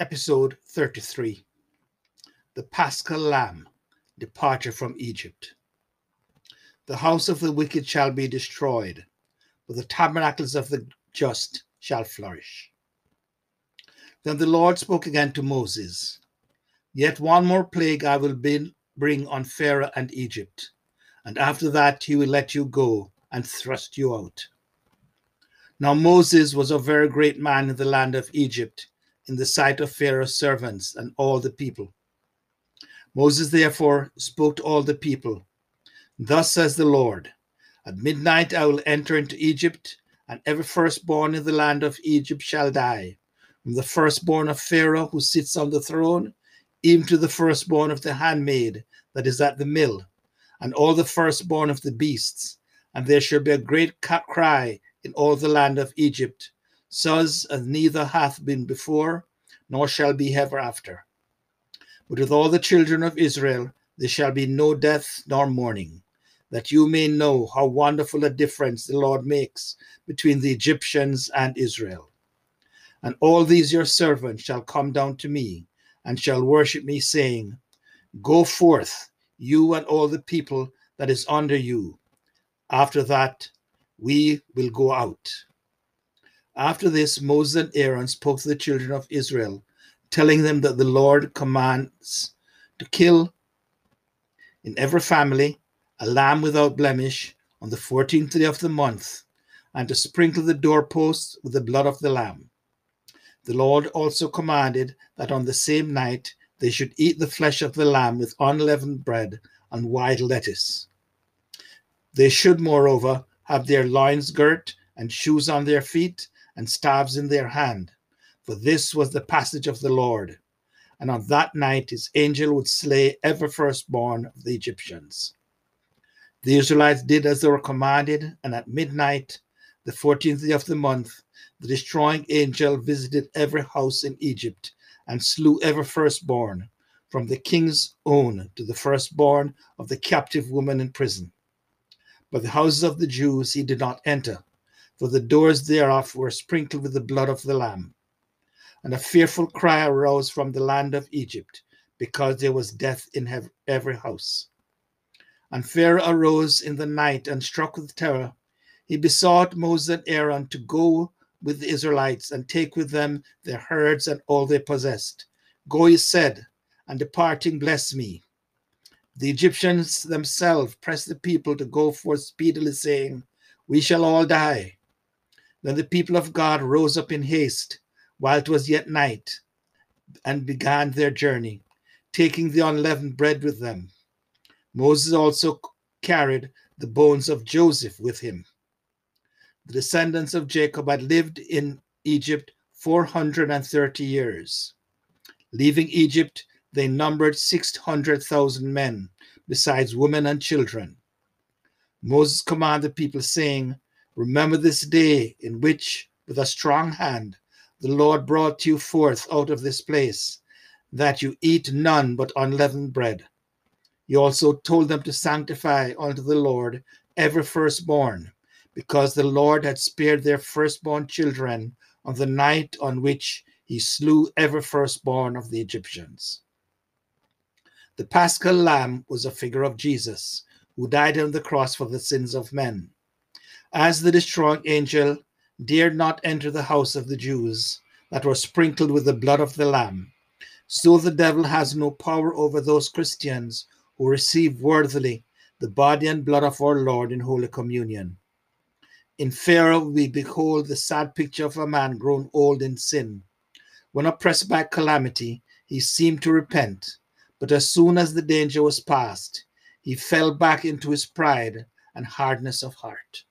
Episode 33 The Paschal Lamb Departure from Egypt. The house of the wicked shall be destroyed, but the tabernacles of the just shall flourish. Then the Lord spoke again to Moses Yet one more plague I will bring on Pharaoh and Egypt, and after that he will let you go and thrust you out. Now Moses was a very great man in the land of Egypt, in the sight of Pharaoh's servants and all the people. Moses therefore spoke to all the people Thus says the Lord At midnight I will enter into Egypt, and every firstborn in the land of Egypt shall die, from the firstborn of Pharaoh who sits on the throne, even to the firstborn of the handmaid that is at the mill, and all the firstborn of the beasts. And there shall be a great cry in all the land of Egypt, such as neither hath been before, nor shall be ever after. But with all the children of Israel there shall be no death nor mourning, that you may know how wonderful a difference the Lord makes between the Egyptians and Israel. And all these your servants shall come down to me, and shall worship me, saying, Go forth, you and all the people that is under you. After that, we will go out. After this, Moses and Aaron spoke to the children of Israel, telling them that the Lord commands to kill in every family a lamb without blemish on the 14th day of the month, and to sprinkle the doorposts with the blood of the lamb. The Lord also commanded that on the same night they should eat the flesh of the lamb with unleavened bread and wild lettuce. They should, moreover, have their loins girt and shoes on their feet and staves in their hand. For this was the passage of the Lord. And on that night his angel would slay every firstborn of the Egyptians. The Israelites did as they were commanded, and at midnight, the 14th day of the month, the destroying angel visited every house in Egypt and slew every firstborn, from the king's own to the firstborn of the captive woman in prison. But the houses of the Jews he did not enter, for the doors thereof were sprinkled with the blood of the Lamb. And a fearful cry arose from the land of Egypt, because there was death in every house. And Pharaoh arose in the night and struck with terror. He besought Moses and Aaron to go with the Israelites and take with them their herds and all they possessed. Go, he said, and departing, bless me. The Egyptians themselves pressed the people to go forth speedily, saying, We shall all die. Then the people of God rose up in haste while it was yet night and began their journey, taking the unleavened bread with them. Moses also carried the bones of Joseph with him. The descendants of Jacob had lived in Egypt 430 years. Leaving Egypt, they numbered 600,000 men, besides women and children. Moses commanded the people, saying, Remember this day in which, with a strong hand, the Lord brought you forth out of this place, that you eat none but unleavened bread. He also told them to sanctify unto the Lord every firstborn, because the Lord had spared their firstborn children on the night on which he slew every firstborn of the Egyptians. The paschal lamb was a figure of Jesus, who died on the cross for the sins of men. As the destroying angel dared not enter the house of the Jews that were sprinkled with the blood of the lamb, so the devil has no power over those Christians who receive worthily the body and blood of our Lord in Holy Communion. In Pharaoh, we behold the sad picture of a man grown old in sin. When oppressed by calamity, he seemed to repent but as soon as the danger was past, he fell back into his pride and hardness of heart.